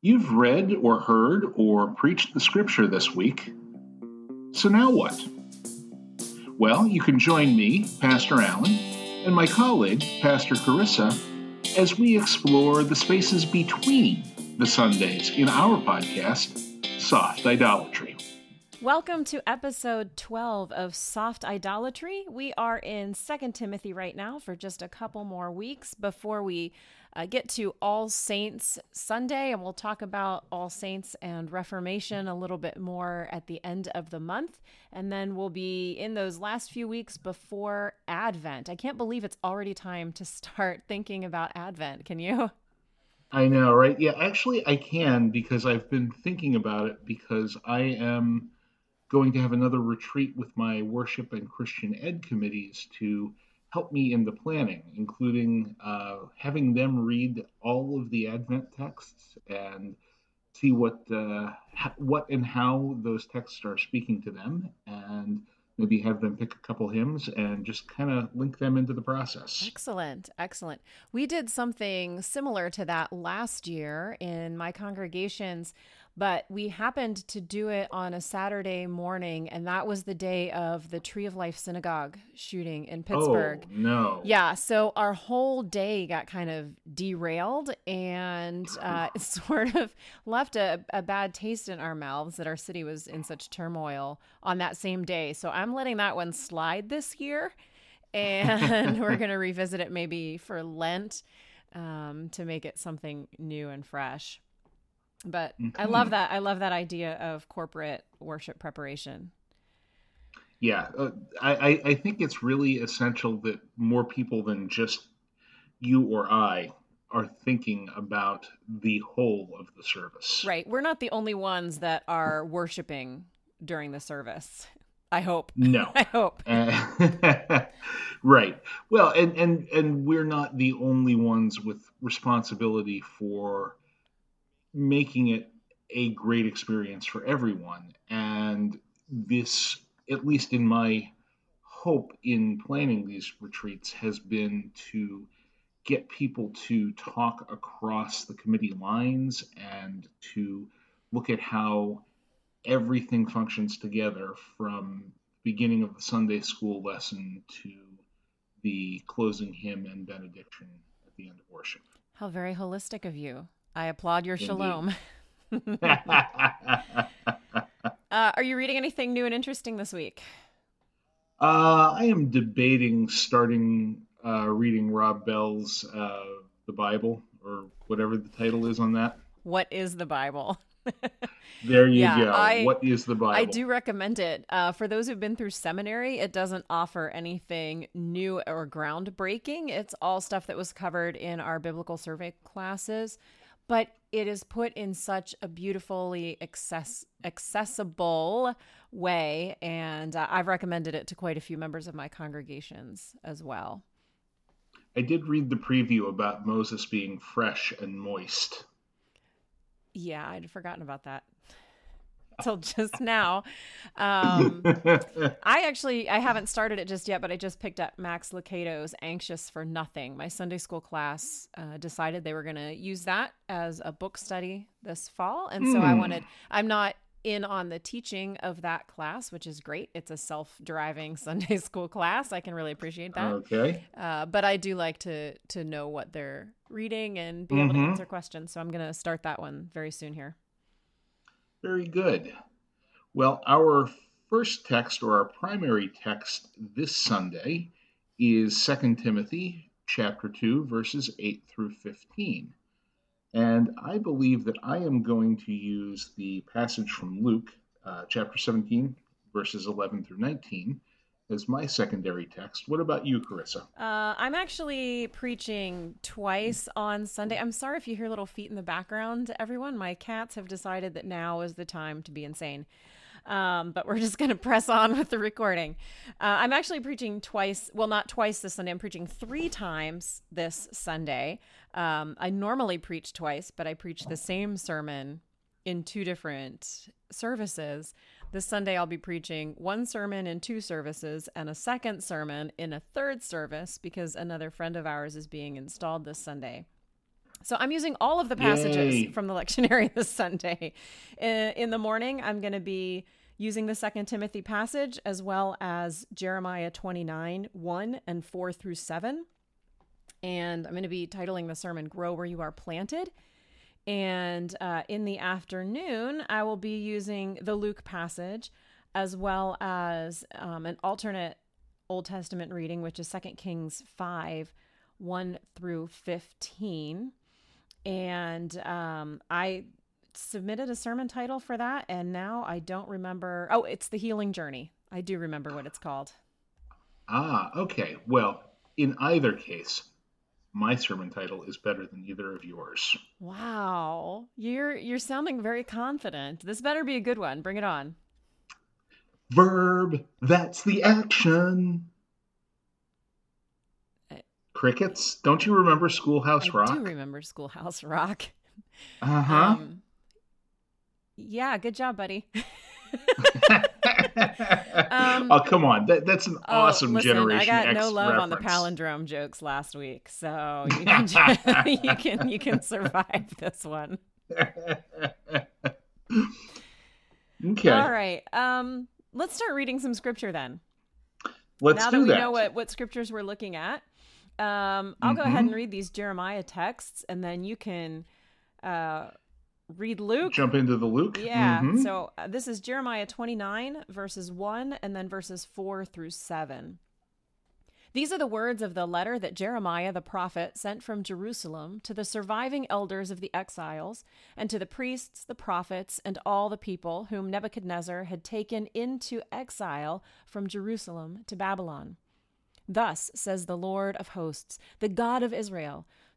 You've read or heard or preached the scripture this week. So now what? Well, you can join me, Pastor Allen, and my colleague, Pastor Carissa, as we explore the spaces between the Sundays in our podcast, Soft Idolatry. Welcome to episode 12 of Soft Idolatry. We are in 2 Timothy right now for just a couple more weeks before we uh, get to All Saints Sunday, and we'll talk about All Saints and Reformation a little bit more at the end of the month. And then we'll be in those last few weeks before Advent. I can't believe it's already time to start thinking about Advent. Can you? I know, right? Yeah, actually, I can because I've been thinking about it because I am going to have another retreat with my worship and Christian ed committees to help me in the planning, including uh, having them read all of the Advent texts and see what uh, what and how those texts are speaking to them, and maybe have them pick a couple hymns and just kind of link them into the process. Excellent, excellent. We did something similar to that last year in my congregations but we happened to do it on a Saturday morning, and that was the day of the Tree of Life Synagogue shooting in Pittsburgh. Oh, no. Yeah. So our whole day got kind of derailed and uh, sort of left a, a bad taste in our mouths that our city was in such turmoil on that same day. So I'm letting that one slide this year, and we're going to revisit it maybe for Lent um, to make it something new and fresh. But okay. I love that. I love that idea of corporate worship preparation. Yeah, uh, I, I think it's really essential that more people than just you or I are thinking about the whole of the service. Right. We're not the only ones that are worshiping during the service. I hope. No. I hope. Uh, right. Well, and and and we're not the only ones with responsibility for making it a great experience for everyone. And this, at least in my hope in planning these retreats, has been to get people to talk across the committee lines and to look at how everything functions together from the beginning of the Sunday school lesson to the closing hymn and benediction at the end of worship. How very holistic of you. I applaud your Indeed. shalom. uh, are you reading anything new and interesting this week? Uh, I am debating starting uh, reading Rob Bell's uh, The Bible, or whatever the title is on that. What is the Bible? there you yeah, go. I, what is the Bible? I do recommend it. Uh, for those who've been through seminary, it doesn't offer anything new or groundbreaking. It's all stuff that was covered in our biblical survey classes but it is put in such a beautifully access- accessible way. And uh, I've recommended it to quite a few members of my congregations as well. I did read the preview about Moses being fresh and moist. Yeah, I'd forgotten about that till just now. Um, I actually I haven't started it just yet, but I just picked up Max Lucado's "Anxious for Nothing." My Sunday school class uh, decided they were going to use that as a book study this fall, and so I hmm. wanted. I'm not in on the teaching of that class, which is great. It's a self-driving Sunday school class. I can really appreciate that. Okay. Uh, but I do like to to know what they're reading and be mm-hmm. able to mm-hmm. answer questions. So I'm going to start that one very soon here. Very good. Well, our first text or our primary text this Sunday is 2 Timothy chapter 2 verses 8 through 15. And I believe that I am going to use the passage from Luke uh, chapter 17 verses 11 through 19 as my secondary text. What about you, Carissa? Uh, I'm actually preaching twice on Sunday. I'm sorry if you hear little feet in the background, everyone. My cats have decided that now is the time to be insane. Um, but we're just going to press on with the recording. Uh, I'm actually preaching twice. Well, not twice this Sunday. I'm preaching three times this Sunday. Um, I normally preach twice, but I preach the same sermon in two different services. This Sunday, I'll be preaching one sermon in two services and a second sermon in a third service because another friend of ours is being installed this Sunday. So I'm using all of the passages Yay. from the lectionary this Sunday. In, in the morning, I'm going to be using the Second Timothy passage as well as Jeremiah 29 1 and 4 through 7. And I'm going to be titling the sermon Grow Where You Are Planted. And uh, in the afternoon, I will be using the Luke passage as well as um, an alternate Old Testament reading, which is 2 Kings 5 1 through 15. And um, I submitted a sermon title for that, and now I don't remember. Oh, it's The Healing Journey. I do remember what it's called. Ah, okay. Well, in either case, my sermon title is better than either of yours. Wow, you're you're sounding very confident. This better be a good one. Bring it on. Verb, that's the action. Crickets, don't you remember Schoolhouse I Rock? do remember Schoolhouse Rock. Uh huh. Um, yeah, good job, buddy. um, oh come on, that, that's an Oh, awesome listen, Generation I got X no love on the palindrome jokes last week, so you can you can you can survive this one. okay, All right. Um, let's start reading some scripture then. let's now do that we that. know what what scriptures we're looking at, um, I'll go ahead Mhm. and read these Jeremiah texts, and then you can uh, read Luke. Jump into the Luke. Yeah. Mhm. So uh, this is Jeremiah 29, verses 1, and then verses 4 through 7. These are the words of the letter that Jeremiah the prophet sent from Jerusalem to the surviving elders of the exiles, and to the priests, the prophets, and all the people whom Nebuchadnezzar had taken into exile from Jerusalem to Babylon. Thus says the Lord of hosts, the God of Israel,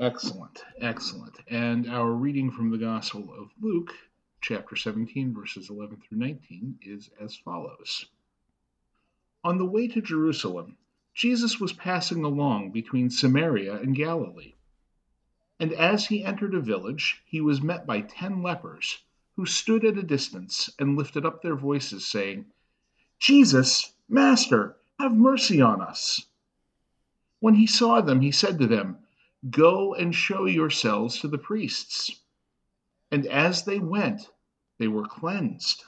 Excellent, excellent. And our reading from the Gospel of Luke, chapter 17, verses 11 through 19, is as follows On the way to Jerusalem, Jesus was passing along between Samaria and Galilee. And as he entered a village, he was met by ten lepers, who stood at a distance and lifted up their voices, saying, Jesus, Master, have mercy on us. When he saw them, he said to them, Go and show yourselves to the priests. And as they went, they were cleansed.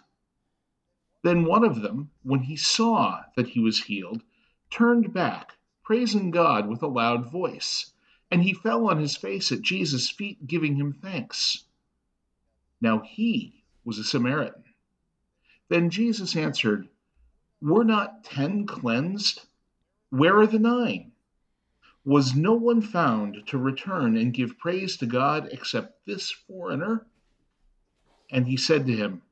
Then one of them, when he saw that he was healed, turned back, praising God with a loud voice. And he fell on his face at Jesus' feet, giving him thanks. Now he was a Samaritan. Then Jesus answered, Were not ten cleansed? Where are the nine? Was no one found to return and give praise to God except this foreigner? And he said to him,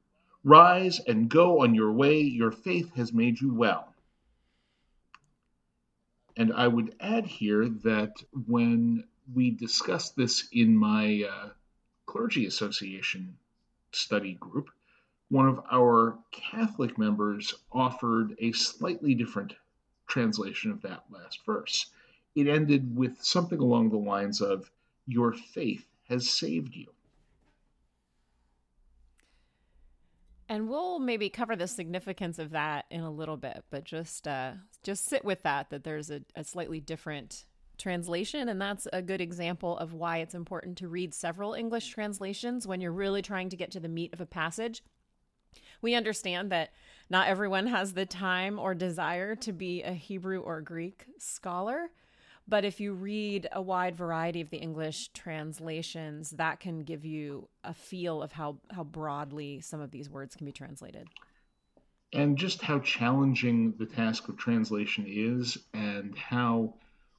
Rise and go on your way, your faith has made you well. And I would add here that when we discussed this in my uh, clergy association study group, one of our Catholic members offered a slightly different translation of that last verse. It ended with something along the lines of, Your faith has saved you. And we'll maybe cover the significance of that in a little bit, but just uh, just sit with that that there's a, a slightly different translation, and that's a good example of why it's important to read several English translations when you're really trying to get to the meat of a passage. We understand that not everyone has the time or desire to be a Hebrew or Greek scholar, but if you read a wide variety of the English translations, that can give you a feel of how, how broadly some of these words can be translated. And just how challenging the task of translation is, and how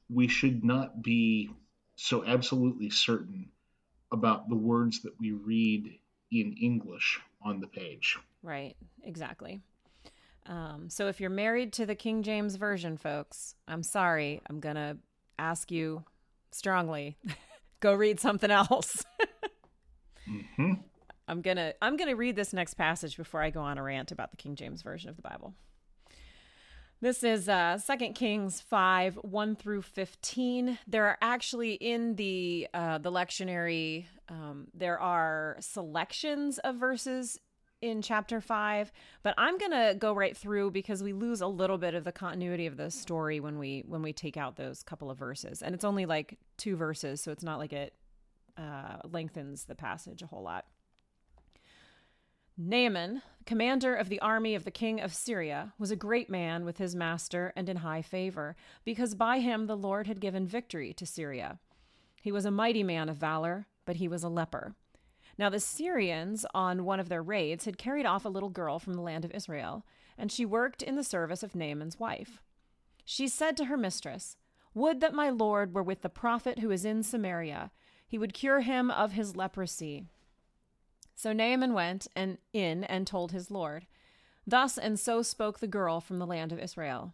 we should not be so absolutely certain about the words that we read in English on the page. Right, exactly. Um, so if you're married to the King James Version, folks, I'm sorry. I'm going to ask you strongly go read something else. mm-hmm. I'm gonna I'm gonna read this next passage before I go on a rant about the King James version of the Bible. This is uh, 2 Kings 5, 1 through 15. There are actually in the uh, the lectionary, um, there are selections of verses in chapter 5, but I'm to go right through because we lose a little bit of the continuity of the story when we when we take out those couple of verses. And it's only like two verses, so it's not like it uh, lengthens the passage a whole lot. Naaman, commander of the army of the king of Syria, was a great man with his master and in high favor, because by him the Lord had given victory to Syria. He was a mighty man of valor, but he was a leper. Now the Syrians, on one of their raids, had carried off a little girl from the land of Israel, and she worked in the service of Naaman's wife. She said to her mistress, Would that my Lord were with the prophet who is in Samaria. He would cure him of his leprosy. So Naaman went and in and told his lord. Thus and so spoke the girl from the land of Israel.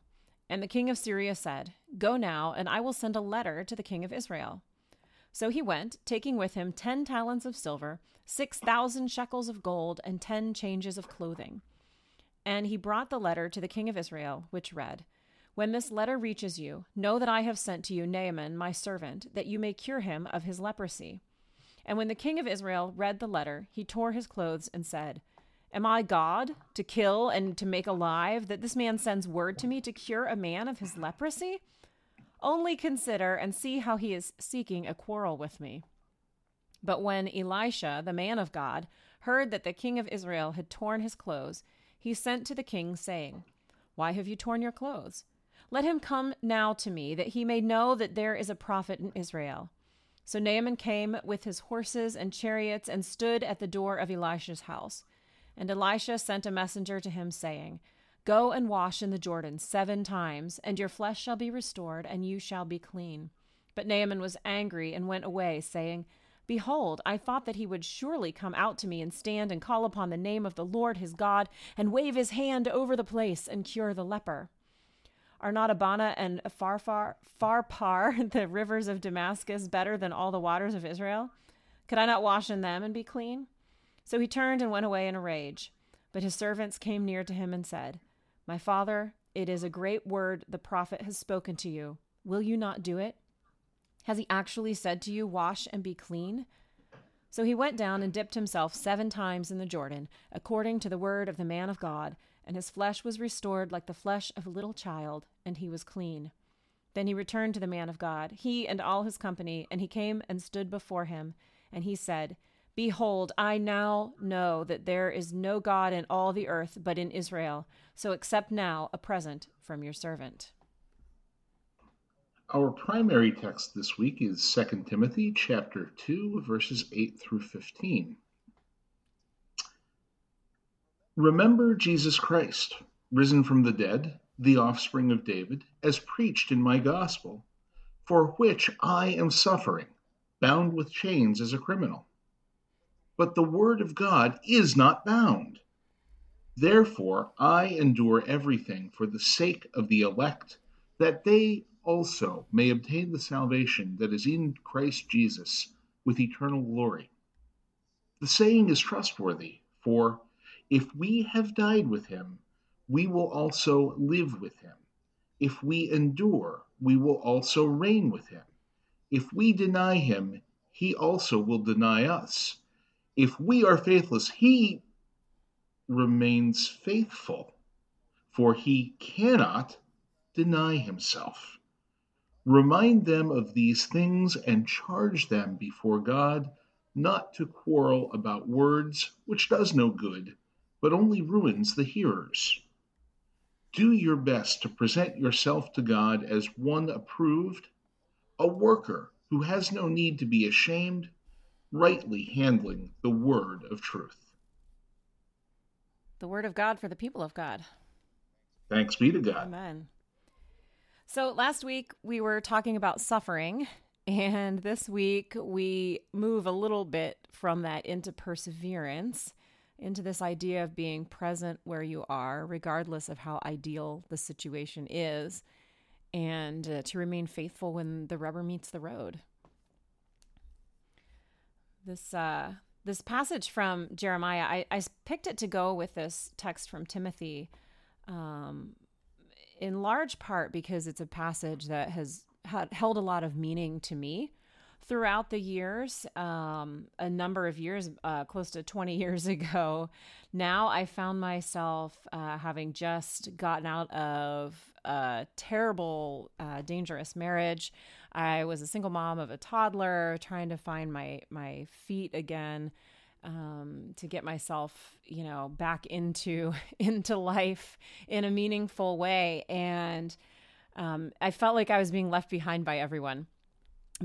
And the king of Syria said, Go now, and I will send a letter to the king of Israel. So he went, taking with him ten talents of silver, six thousand shekels of gold, and ten changes of clothing. And he brought the letter to the king of Israel, which read, When this letter reaches you, know that I have sent to you Naaman, my servant, that you may cure him of his leprosy. And when the king of Israel read the letter, he tore his clothes and said, Am I God to kill and to make alive, that this man sends word to me to cure a man of his leprosy? Only consider and see how he is seeking a quarrel with me. But when Elisha, the man of God, heard that the king of Israel had torn his clothes, he sent to the king, saying, Why have you torn your clothes? Let him come now to me, that he may know that there is a prophet in Israel. So Naaman came with his horses and chariots and stood at the door of Elisha's house. And Elisha sent a messenger to him, saying, Go and wash in the Jordan seven times, and your flesh shall be restored, and you shall be clean. But Naaman was angry and went away, saying, Behold, I thought that he would surely come out to me and stand and call upon the name of the Lord his God, and wave his hand over the place and cure the leper. Are not Abana and Pharpar, Pharpar, the rivers of Damascus, better than all the waters of Israel? Could I not wash in them and be clean? So he turned and went away in a rage. But his servants came near to him and said, My father, it is a great word the prophet has spoken to you. Will you not do it? Has he actually said to you, Wash and be clean? So he went down and dipped himself seven times in the Jordan, according to the word of the man of God, and his flesh was restored like the flesh of a little child, and he was clean. Then he returned to the man of God, he and all his company, and he came and stood before him. And he said, Behold, I now know that there is no God in all the earth but in Israel. So accept now a present from your servant. Our primary text this week is 2 Timothy chapter 2 verses 8 through 15. Remember Jesus Christ, risen from the dead, the offspring of David, as preached in my gospel, for which I am suffering, bound with chains as a criminal. But the word of God is not bound. Therefore, I endure everything for the sake of the elect, that they also may obtain the salvation that is in Christ Jesus with eternal glory. The saying is trustworthy, for if we have died with him, we will also live with him. If we endure, we will also reign with him. If we deny him, he also will deny us. If we are faithless, he remains faithful, for he cannot deny himself. Remind them of these things and charge them before God not to quarrel about words, which does no good but only ruins the hearers. Do your best to present yourself to God as one approved, a worker who has no need to be ashamed, rightly handling the word of truth. The word of God for the people of God. Thanks be to God. Amen. So last week we were talking about suffering, and this week we move a little bit from that into perseverance into this idea of being present where you are, regardless of how ideal the situation is, and uh, to remain faithful when the rubber meets the road. This uh, this passage from Jeremiah. I, I picked it to go with this text from Timothy, um, in large part because it's a passage that has had held a lot of meaning to me throughout the years, um, a number of years, uh, close to 20 years ago, now I found myself uh, having just gotten out of a terrible, uh, dangerous marriage. I was a single mom of a toddler, trying to find my my feet again. Um, to get myself, you know, back into into life in a meaningful way, and um, I felt like I was being left behind by everyone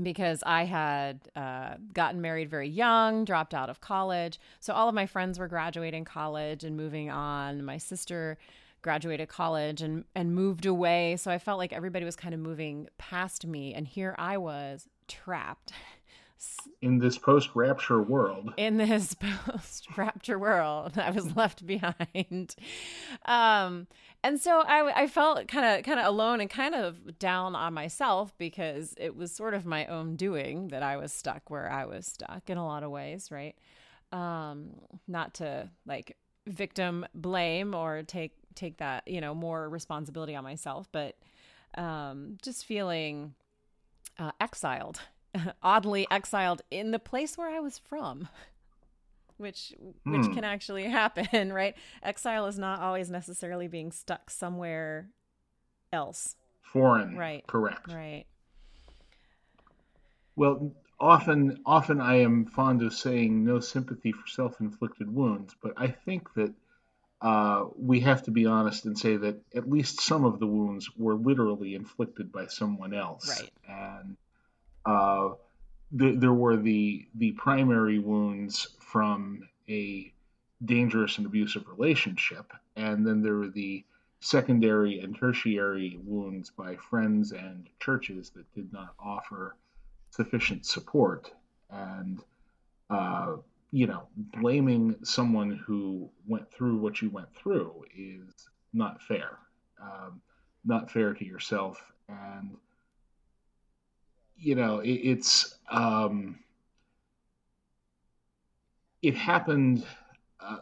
because I had uh, gotten married very young, dropped out of college. So all of my friends were graduating college and moving on. My sister graduated college and and moved away. So I felt like everybody was kind of moving past me, and here I was trapped. In this post rapture world. In this post rapture world, I was left behind. Um, and so I, I felt kind of kind of alone and kind of down on myself because it was sort of my own doing that I was stuck where I was stuck in a lot of ways, right? Um, not to like victim blame or take take that you know more responsibility on myself, but um, just feeling uh, exiled, oddly exiled in the place where I was from which which hmm. can actually happen, right? Exile is not always necessarily being stuck somewhere else. Foreign. Right. Correct. Right. Well, often often I am fond of saying no sympathy for self-inflicted wounds, but I think that uh, we have to be honest and say that at least some of the wounds were literally inflicted by someone else. Right. And uh, th- there were the the primary wounds from a dangerous and abusive relationship. And then there were the secondary and tertiary wounds by friends and churches that did not offer sufficient support. And, uh, you know, blaming someone who went through what you went through is not fair. Um, not fair to yourself. And, you know, it, it's. Um, it happened. Uh,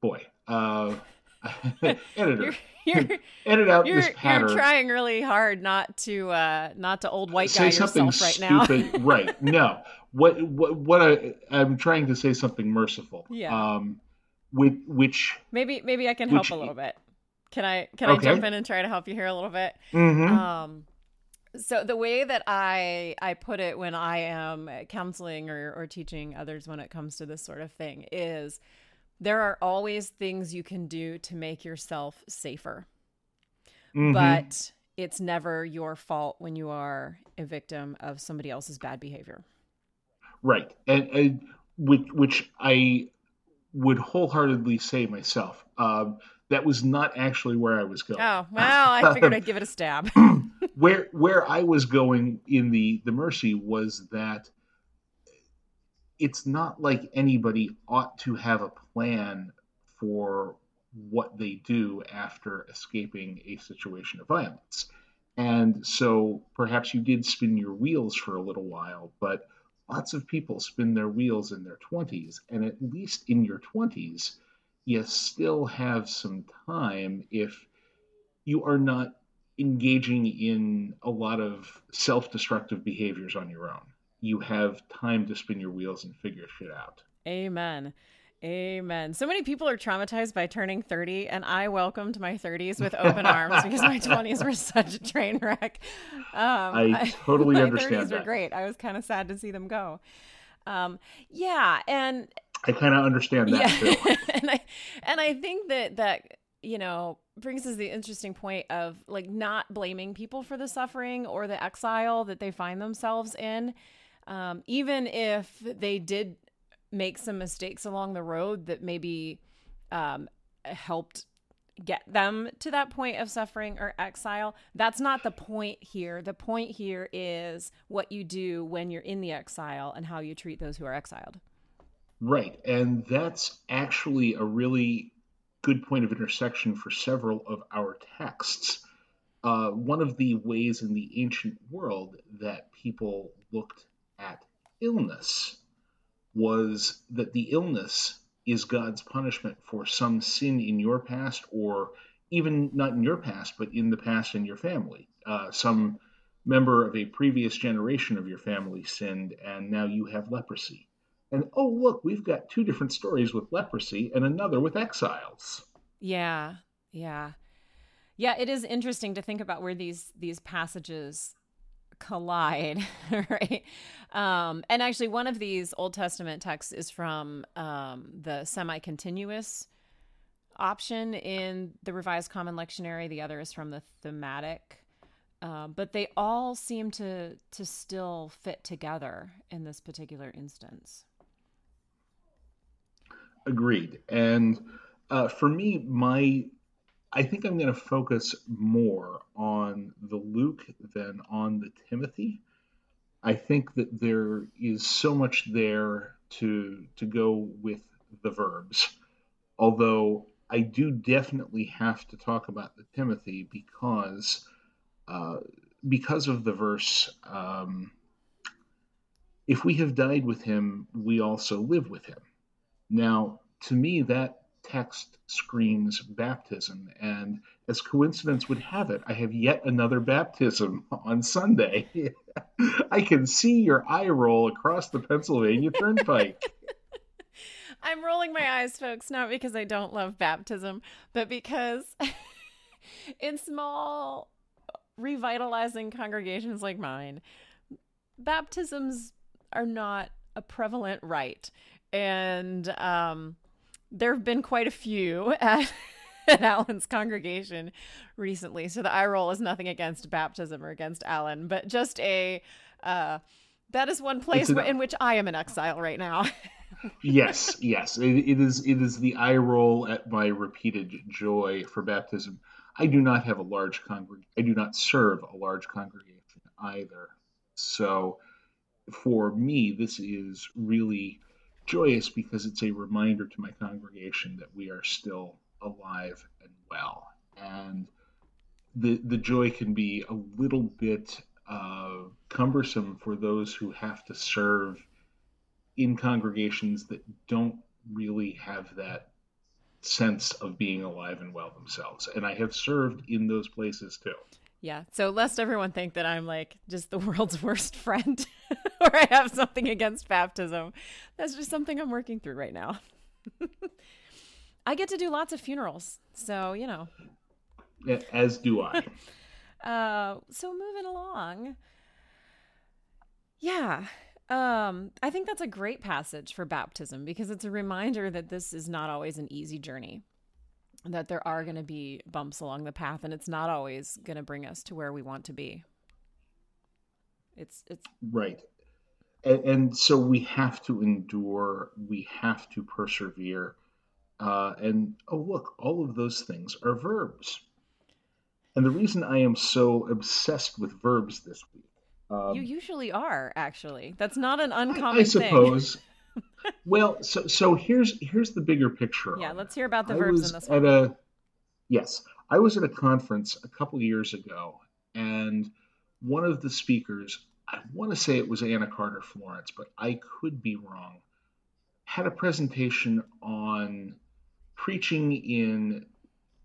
boy, uh, editor, you're, you're, edit out you're, this pattern. You're trying really hard not to uh, not to old white guy say something right stupid. now. right? No. What what what I I'm trying to say something merciful. Yeah. Um, which, which maybe maybe I can help which, a little bit. Can I can okay. I jump in and try to help you here a little bit? Mm-hmm. Um, so the way that i i put it when i am counseling or, or teaching others when it comes to this sort of thing is there are always things you can do to make yourself safer. Mm-hmm. but it's never your fault when you are a victim of somebody else's bad behavior. Right. And, and which, which i would wholeheartedly say myself um, that was not actually where I was going. Oh well, I figured I'd give it a stab. where where I was going in the the mercy was that it's not like anybody ought to have a plan for what they do after escaping a situation of violence. And so perhaps you did spin your wheels for a little while, but lots of people spin their wheels in their 20s. And at least in your 20s, you still have some time if you are not engaging in a lot of self destructive behaviors on your own. You have time to spin your wheels and figure shit out. Amen. Amen. So many people are traumatized by turning 30, and I welcomed my 30s with open arms because my 20s were such a train wreck. Um, I totally my understand. My 30s were great. I was kind of sad to see them go. Um, yeah, and I kind of understand that yeah. too. and I and I think that that you know brings us the interesting point of like not blaming people for the suffering or the exile that they find themselves in, um, even if they did make some mistakes along the road that maybe um, helped get them to that point of suffering or exile. That's not the point here. The point here is what you do when you're in the exile and how you treat those who are exiled. Right. And that's actually a really good point of intersection for several of our texts. Uh, one of the ways in the ancient world that people looked at illness was that the illness is God's punishment for some sin in your past, or even not in your past, but in the past in your family. Uh, some member of a previous generation of your family sinned, and now you have leprosy. And oh, look, we've got two different stories with leprosy and another with exiles. Yeah, yeah, yeah. It is interesting to think about where these these passages collide, right? Um, and actually, one of these Old Testament texts is from um, the semi continuous option in the Revised Common Lectionary, the other is from the thematic. Uh, but they all seem to to still fit together in this particular instance. Agreed. And uh, for me, my I think I'm going to focus more on the Luke than on the Timothy. I think that there is so much there to to go with the verbs. Although I do definitely have to talk about the Timothy because uh, because of the verse. Um, if we have died with him, we also live with him. Now, to me, that text screams baptism. And as coincidence would have it, I have yet another baptism on Sunday. I can see your eye roll across the Pennsylvania Turnpike. I'm rolling my eyes, folks, not because I don't love baptism, but because in small, revitalizing congregations like mine, baptisms are not a prevalent rite. And um, there have been quite a few at, at Alan's congregation recently. So the eye roll is nothing against baptism or against Alan, but just a uh, that is one place an, in which I am in exile right now. yes, yes, it, it is. It is the eye roll at my repeated joy for baptism. I do not have a large congregation. I do not serve a large congregation either. So, for me, this is really joyous because it's a reminder to my congregation that we are still alive and well. And the the joy can be a little bit uh, cumbersome for those who have to serve in congregations that don't really have that sense of being alive and well themselves. And I have served in those places too. Yeah. So lest everyone think that I'm like just the world's worst friend or I have something against baptism. That's just something I'm working through right now. I get to do lots of funerals. So, you know. As do I. uh, so moving along. Yeah. Um, I think that's a great passage for baptism because it's a reminder that this is not always an easy journey that there are going to be bumps along the path and it's not always going to bring us to where we want to be it's it's right and, and so we have to endure we have to persevere uh, and oh look all of those things are verbs and the reason i am so obsessed with verbs this week um, you usually are actually that's not an uncommon I, I suppose well, so so here's here's the bigger picture. Yeah, let's hear about the verbs in this one. At a, yes, I was at a conference a couple years ago, and one of the speakers, I want to say it was Anna Carter Florence, but I could be wrong, had a presentation on preaching in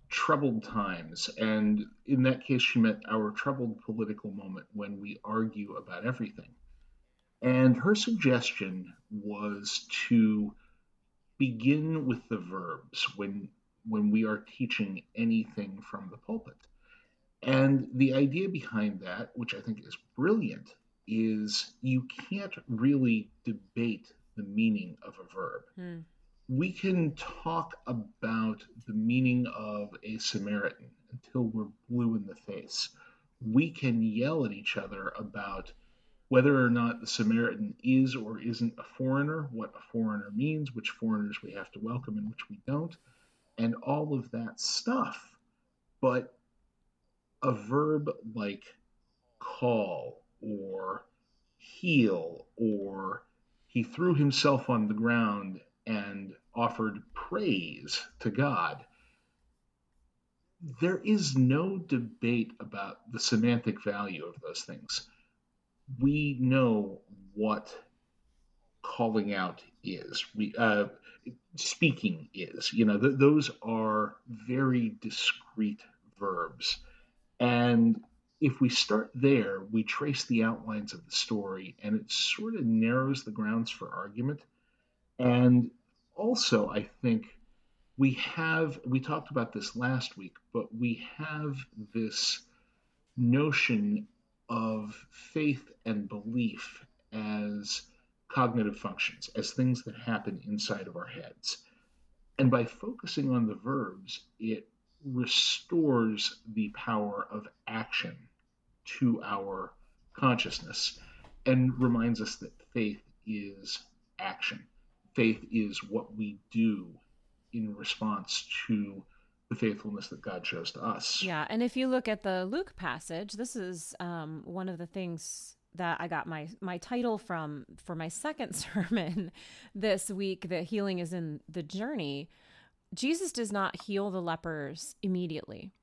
troubled times. And in that case, she meant our troubled political moment when we argue about everything. And her suggestion was to begin with the verbs when when we are teaching anything from the pulpit. And the idea behind that, which I think is brilliant, is you can't really debate the meaning of a verb. Hmm. We can talk about the meaning of a Samaritan until we're blue in the face. We can yell at each other about whether or not the Samaritan is or isn't a foreigner, what a foreigner means, which foreigners we have to welcome and which we don't, and all of that stuff. But a verb like call or heal or he threw himself on the ground and offered praise to God. There is no debate about the semantic value of those things we know what calling out is, we, uh, speaking is. You know, th- those are very discrete verbs. And if we start there, we trace the outlines of the story and it sort of narrows the grounds for argument. And also, I think we have, we talked about this last week, but we have this notion of faith and belief as cognitive functions, as things that happen inside of our heads. And by focusing on the verbs, it restores the power of action to our consciousness and reminds us that faith is action. Faith is what we do in response to the faithfulness that God shows to us. Yeah, and if you look at the Luke passage, this is um, one of the things that I got my my title from for my second sermon this week. The healing is in the journey. Jesus does not heal the lepers immediately.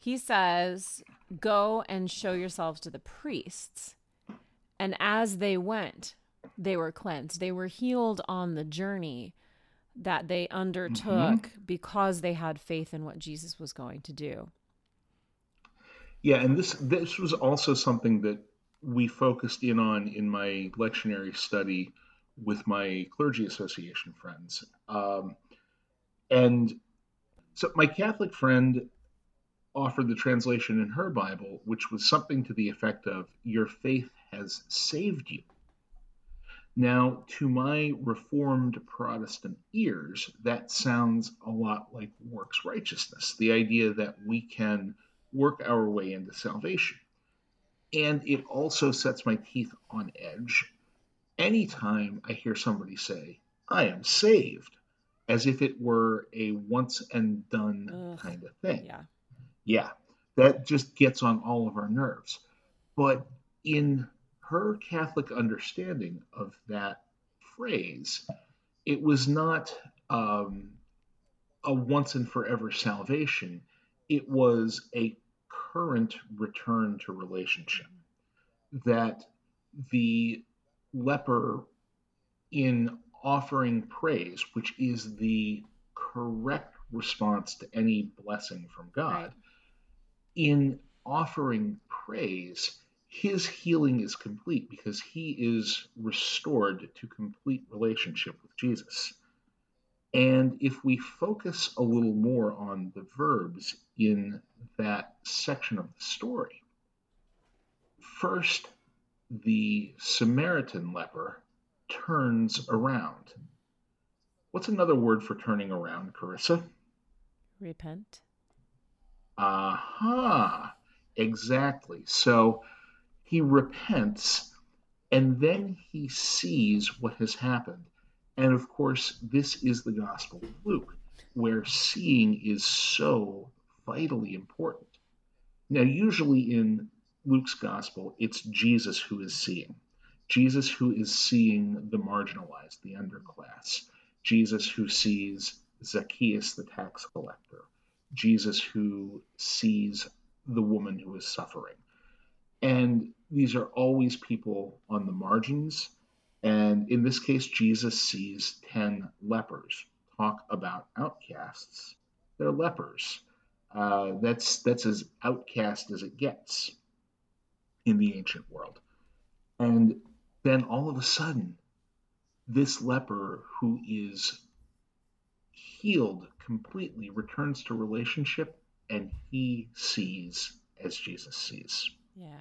He says, "Go and show yourselves to the priests." And as they went, they were cleansed. They were healed on the journey that they undertook mm-hmm. because they had faith in what Jesus was going to do. Yeah, and this this was also something that we focused in on in my lectionary study with my clergy association friends. Um, and so my Catholic friend offered the translation in her Bible, which was something to the effect of, Your faith has saved you. Now, to my Reformed Protestant ears, that sounds a lot like works righteousness, the idea that we can work our way into salvation. And it also sets my teeth on edge anytime I hear somebody say, I am saved, as if it were a once and done Ugh, kind of thing. Yeah. Yeah. That just gets on all of our nerves. But in her Catholic understanding of that phrase, it was not um, a once and forever salvation. It was a current return to relationship. That the leper, in offering praise, which is the correct response to any blessing from God, right. In offering praise, his healing is complete because he is restored to complete relationship with Jesus. And if we focus a little more on the verbs in that section of the story, first, the Samaritan leper turns around. What's another word for turning around, Carissa? Repent. Aha, exactly. So he repents and then he sees what has happened. And of course, this is the Gospel of Luke, where seeing is so vitally important. Now, usually in Luke's Gospel, it's Jesus who is seeing. Jesus who is seeing the marginalized, the underclass. Jesus who sees Zacchaeus, the tax collector. Jesus who sees the woman who is suffering. And these are always people on the margins. And in this case, Jesus sees 10 lepers. Talk about outcasts. They're lepers. Uh, that's, that's as outcast as it gets in the ancient world. And then all of a sudden, this leper who is healed completely returns to relationship and he sees as Jesus sees. Yeah.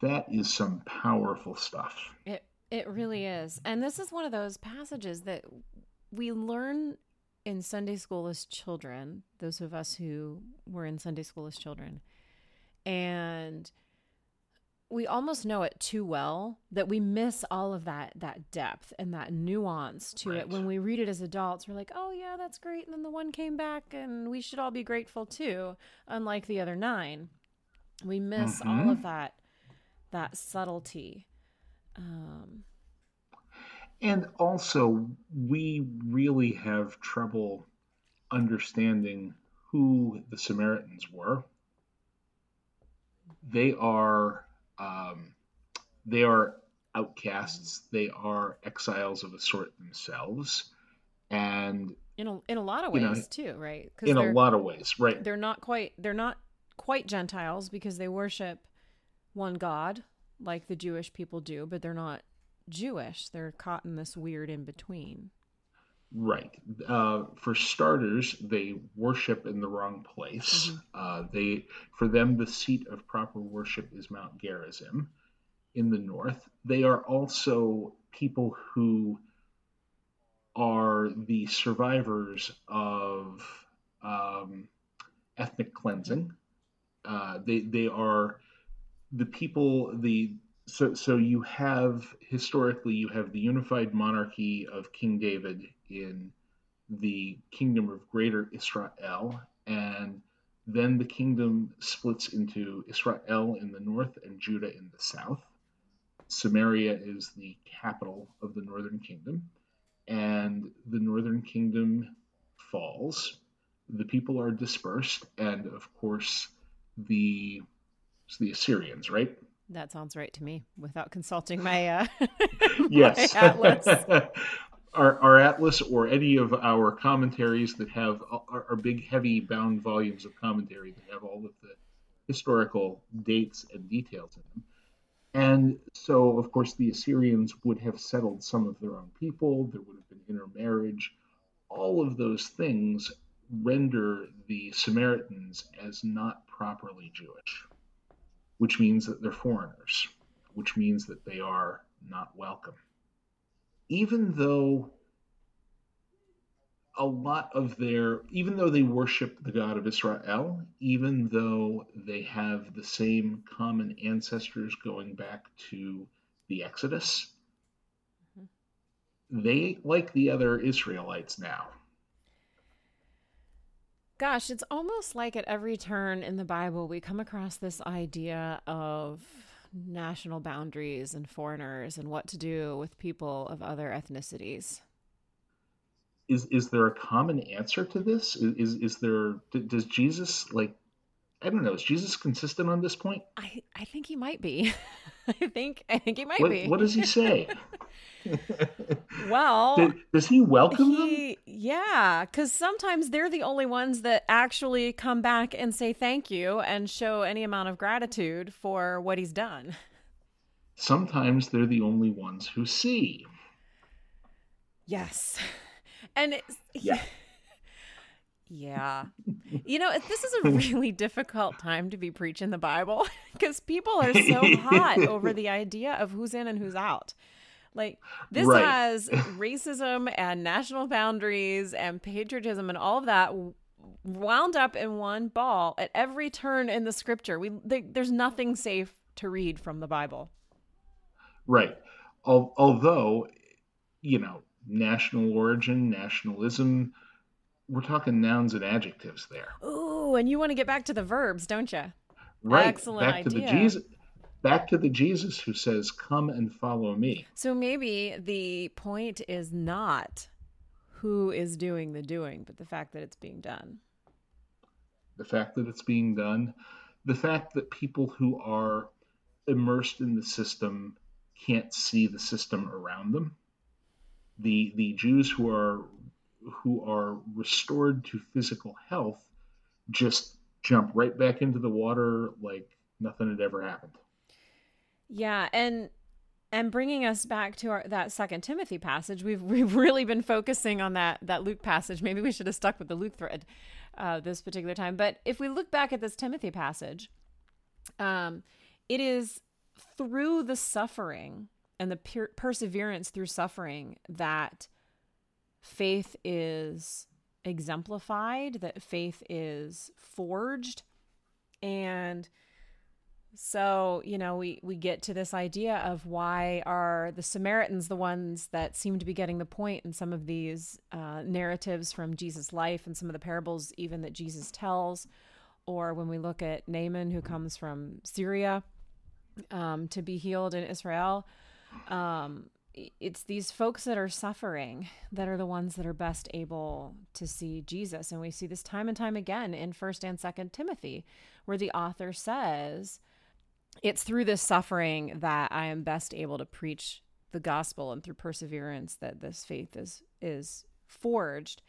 That is some powerful stuff. It it really is. And this is one of those passages that we learn in Sunday school as children, those of us who were in Sunday school as children. And we almost know it too well that we miss all of that that depth and that nuance to right. it. When we read it as adults we're like oh yeah that's great. And then the one came back and we should all be grateful too unlike the other nine. We miss mm-hmm. all of that that subtlety. Um, and also we really have trouble understanding who the samaritans were. They are um, they are outcasts. They are exiles of a sort themselves, and in a in a lot of ways you know, too, right? In a lot of ways, right? They're not quite they're not quite Gentiles because they worship one God like the Jewish people do, but they're not Jewish. They're caught in this weird in between. Right. Uh, for starters, they worship in the wrong place. Mm-hmm. Uh, they, for them, the seat of proper worship is Mount Gerizim in the north. They are also people who are the survivors of um, ethnic cleansing. Uh, they they are the people the so so you have historically you have the unified monarchy of King David in the kingdom of Greater Israel, and then the kingdom splits into Israel in the north and Judah in the south. Samaria is the capital of the northern kingdom, and the northern kingdom falls. The people are dispersed, and of course, the the Assyrians, right? That sounds right to me. Without consulting my uh, yes my atlas. our, our atlas or any of our commentaries that have our, our big, heavy bound volumes of commentary that have all of the historical dates and details in them. And so, of course, the Assyrians would have settled some of their own people, there would have been intermarriage. All of those things render the Samaritans as not properly Jewish, which means that they're foreigners, which means that they are not welcome even though a lot of their, even though they worship the God of Israel, even though they have the same common ancestors going back to the Exodus, mm-hmm. they, like the other Israelites now, Gosh, it's almost like at every turn in the Bible, we come across this idea of national boundaries and foreigners and what to do with people of other ethnicities. Is is there a common answer to this? Is is, there does Jesus like I don't know. Is Jesus consistent on this point? I, I think he might be. I think I think he might what, be. What does he say? well, does, does he welcome he, them? Yeah, because sometimes they're the only ones that actually come back and say thank you and show any amount of gratitude for what he's done. Sometimes they're the only ones who see. Yes, and yeah. Yeah. You know, this is a really difficult time to be preaching the Bible because people are so hot over the idea of who's in and who's out. Like this right. has racism and national boundaries and patriotism and all of that wound up in one ball at every turn in the scripture. We they, there's nothing safe to read from the Bible. Right. Although, you know, national origin, nationalism, we're talking nouns and adjectives there. Ooh, and you want to get back to the verbs, don't you? Right. Excellent back idea. to the Jesus back to the Jesus who says, Come and follow me. So maybe the point is not who is doing the doing, but the fact that it's being done. The fact that it's being done, the fact that people who are immersed in the system can't see the system around them. The the Jews who are who are restored to physical health just jump right back into the water like nothing had ever happened. Yeah, and and bringing us back to our, that second Timothy passage, we've we've really been focusing on that that Luke passage. Maybe we should have stuck with the Luke thread uh, this particular time. But if we look back at this Timothy passage, um, it is through the suffering and the per- perseverance through suffering that faith is exemplified, that faith is forged, and so, you know, we, we get to this idea of why are the Samaritans the ones that seem to be getting the point in some of these uh, narratives from Jesus' life and some of the parables, even that Jesus tells. Or when we look at Naaman, who comes from Syria um, to be healed in Israel, um, it's these folks that are suffering that are the ones that are best able to see Jesus. And we see this time and time again in 1st and 2nd Timothy, where the author says, it's through this suffering that I am best able to preach the gospel and through perseverance that this faith is is forged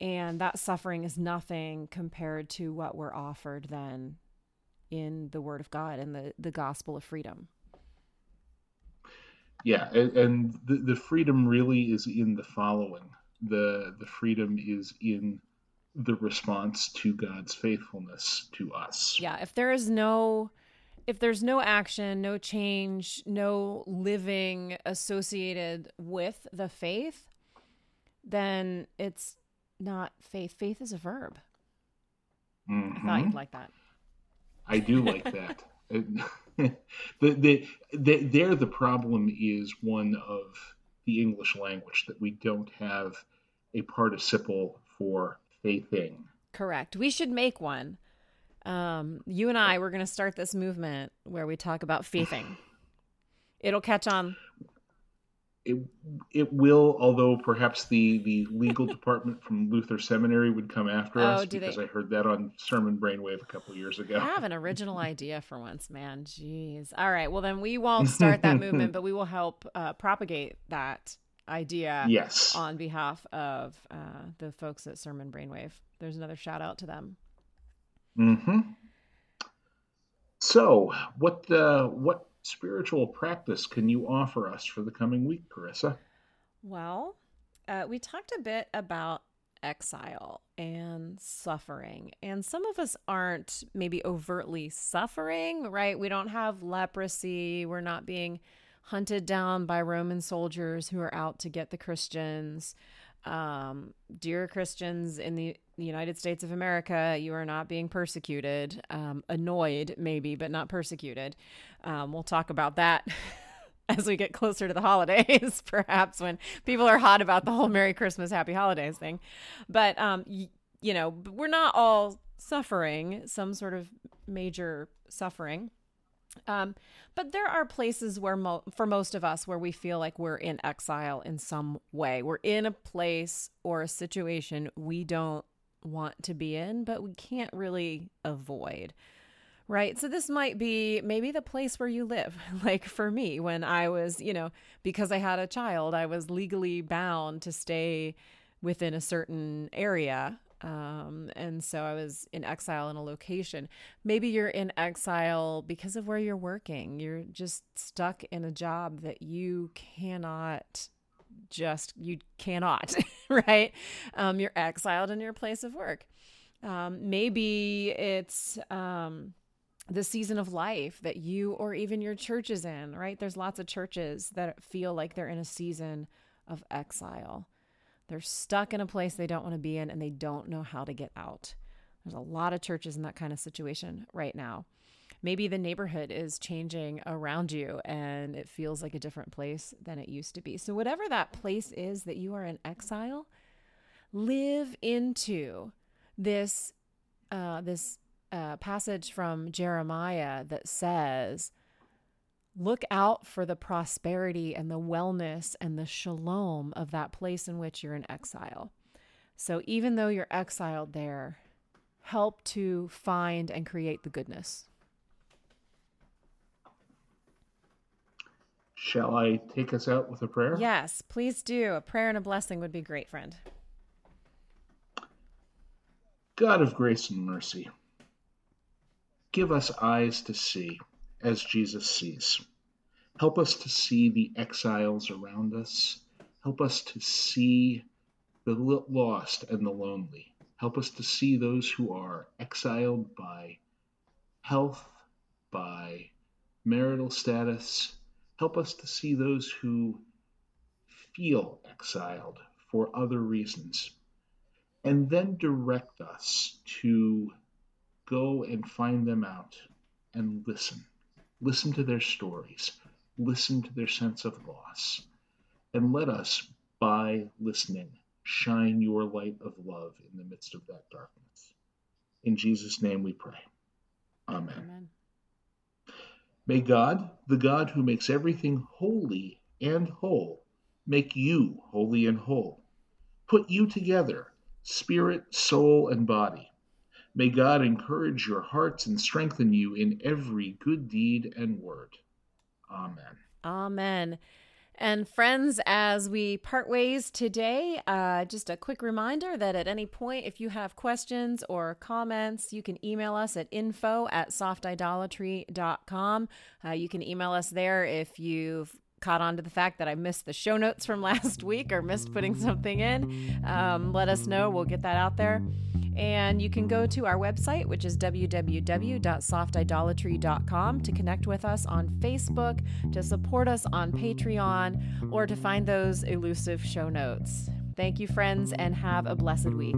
and that suffering is nothing compared to what we're offered then in the word of God and the the gospel of freedom. Yeah, and, and the, the freedom really is in the following. The the freedom is in the response to God's faithfulness to us. Yeah, if there is no if there's no action, no change, no living associated with the faith, then it's not faith. Faith is a verb. Mm-hmm. I thought you'd mm-hmm. like that. I do like that. the, the, the, there, the problem is one of the English language that we don't have a participle for faithing. Correct. We should make one. Um, you and I, we're going to start this movement where we talk about faithing. It'll catch on. It it will, although perhaps the the legal department from Luther Seminary would come after oh, us because they? I heard that on Sermon Brainwave a couple years ago. I have an original idea for once, man. Jeez. All right. Well, then we won't start that movement, but we will help uh, propagate that idea. Yes. On behalf of uh, the folks at Sermon Brainwave, there's another shout out to them. Hmm. So, what uh, what spiritual practice can you offer us for the coming week, Carissa? Well, uh, we talked a bit about exile and suffering. And some of us aren't maybe overtly suffering, right? We don't have leprosy. We're not being hunted down by Roman soldiers who are out to get the Christians. Um, dear Christians in the United States of America, you are not being persecuted. Um, annoyed, maybe, but not persecuted. Um, we'll talk about that as we get closer to the holidays, perhaps when people are hot about the whole Merry Christmas, Happy Holidays thing. But, um, y- you know, we're not all suffering some sort of major suffering. Um, but there are places where, mo- for most of us, where we feel like we're in exile in some way. We're in a place or a situation we don't want to be in, but we can't really avoid. Right. So this might be maybe the place where you live. Like for me, when I was, you know, because I had a child, I was legally bound to stay within a certain area um, and so I was in exile in a location. Maybe you're in exile because of where you're working. You're just stuck in a job that you cannot just, you cannot, right? Um, you're exiled in your place of work. Um, maybe it's, um, the season of life that you or even your church is in, right? There's lots of churches that feel like they're in a season of exile. They're stuck in a place they don't want to be in and they don't know how to get out. There's a lot of churches in that kind of situation right now. Maybe the neighborhood is changing around you and it feels like a different place than it used to be. So, whatever that place is that you are in exile, live into this uh, this uh, passage from Jeremiah that says, Look out for the prosperity and the wellness and the shalom of that place in which you're in exile. So even though you're exiled there, help to find and create the goodness. Shall I take us out with a prayer? Yes, please do. A prayer and a blessing would be great, friend. God of grace and mercy, give us eyes to see as Jesus sees. Help us to see the exiles around us. Help us to see the lost and the lonely. Help us to see those who are exiled by health, by marital status. Help us to see those who feel exiled for other reasons. And then direct us to go and find them out and listen Listen to their stories. Listen to their sense of loss. And let us, by listening, shine your light of love in the midst of that darkness. In Jesus' name we pray. Amen. Amen. May God, the God who makes everything holy and whole, make you holy and whole. Put you together, spirit, soul, and body May God encourage your hearts and strengthen you in every good deed and word. Amen. Amen. And friends, as we part ways today, uh, just a quick reminder that at any point, if you have questions or comments, you can email us at info at softidolatry.com. Uh, you can email us there if you've caught on to the fact that I missed the show notes from last week or missed putting something in. Um, let us know. We'll get that out there. And you can go to our website, which is www.softidolatry.com, to connect with us on Facebook, to support us on Patreon, or to find those elusive show notes. Thank you, friends, and have a blessed week.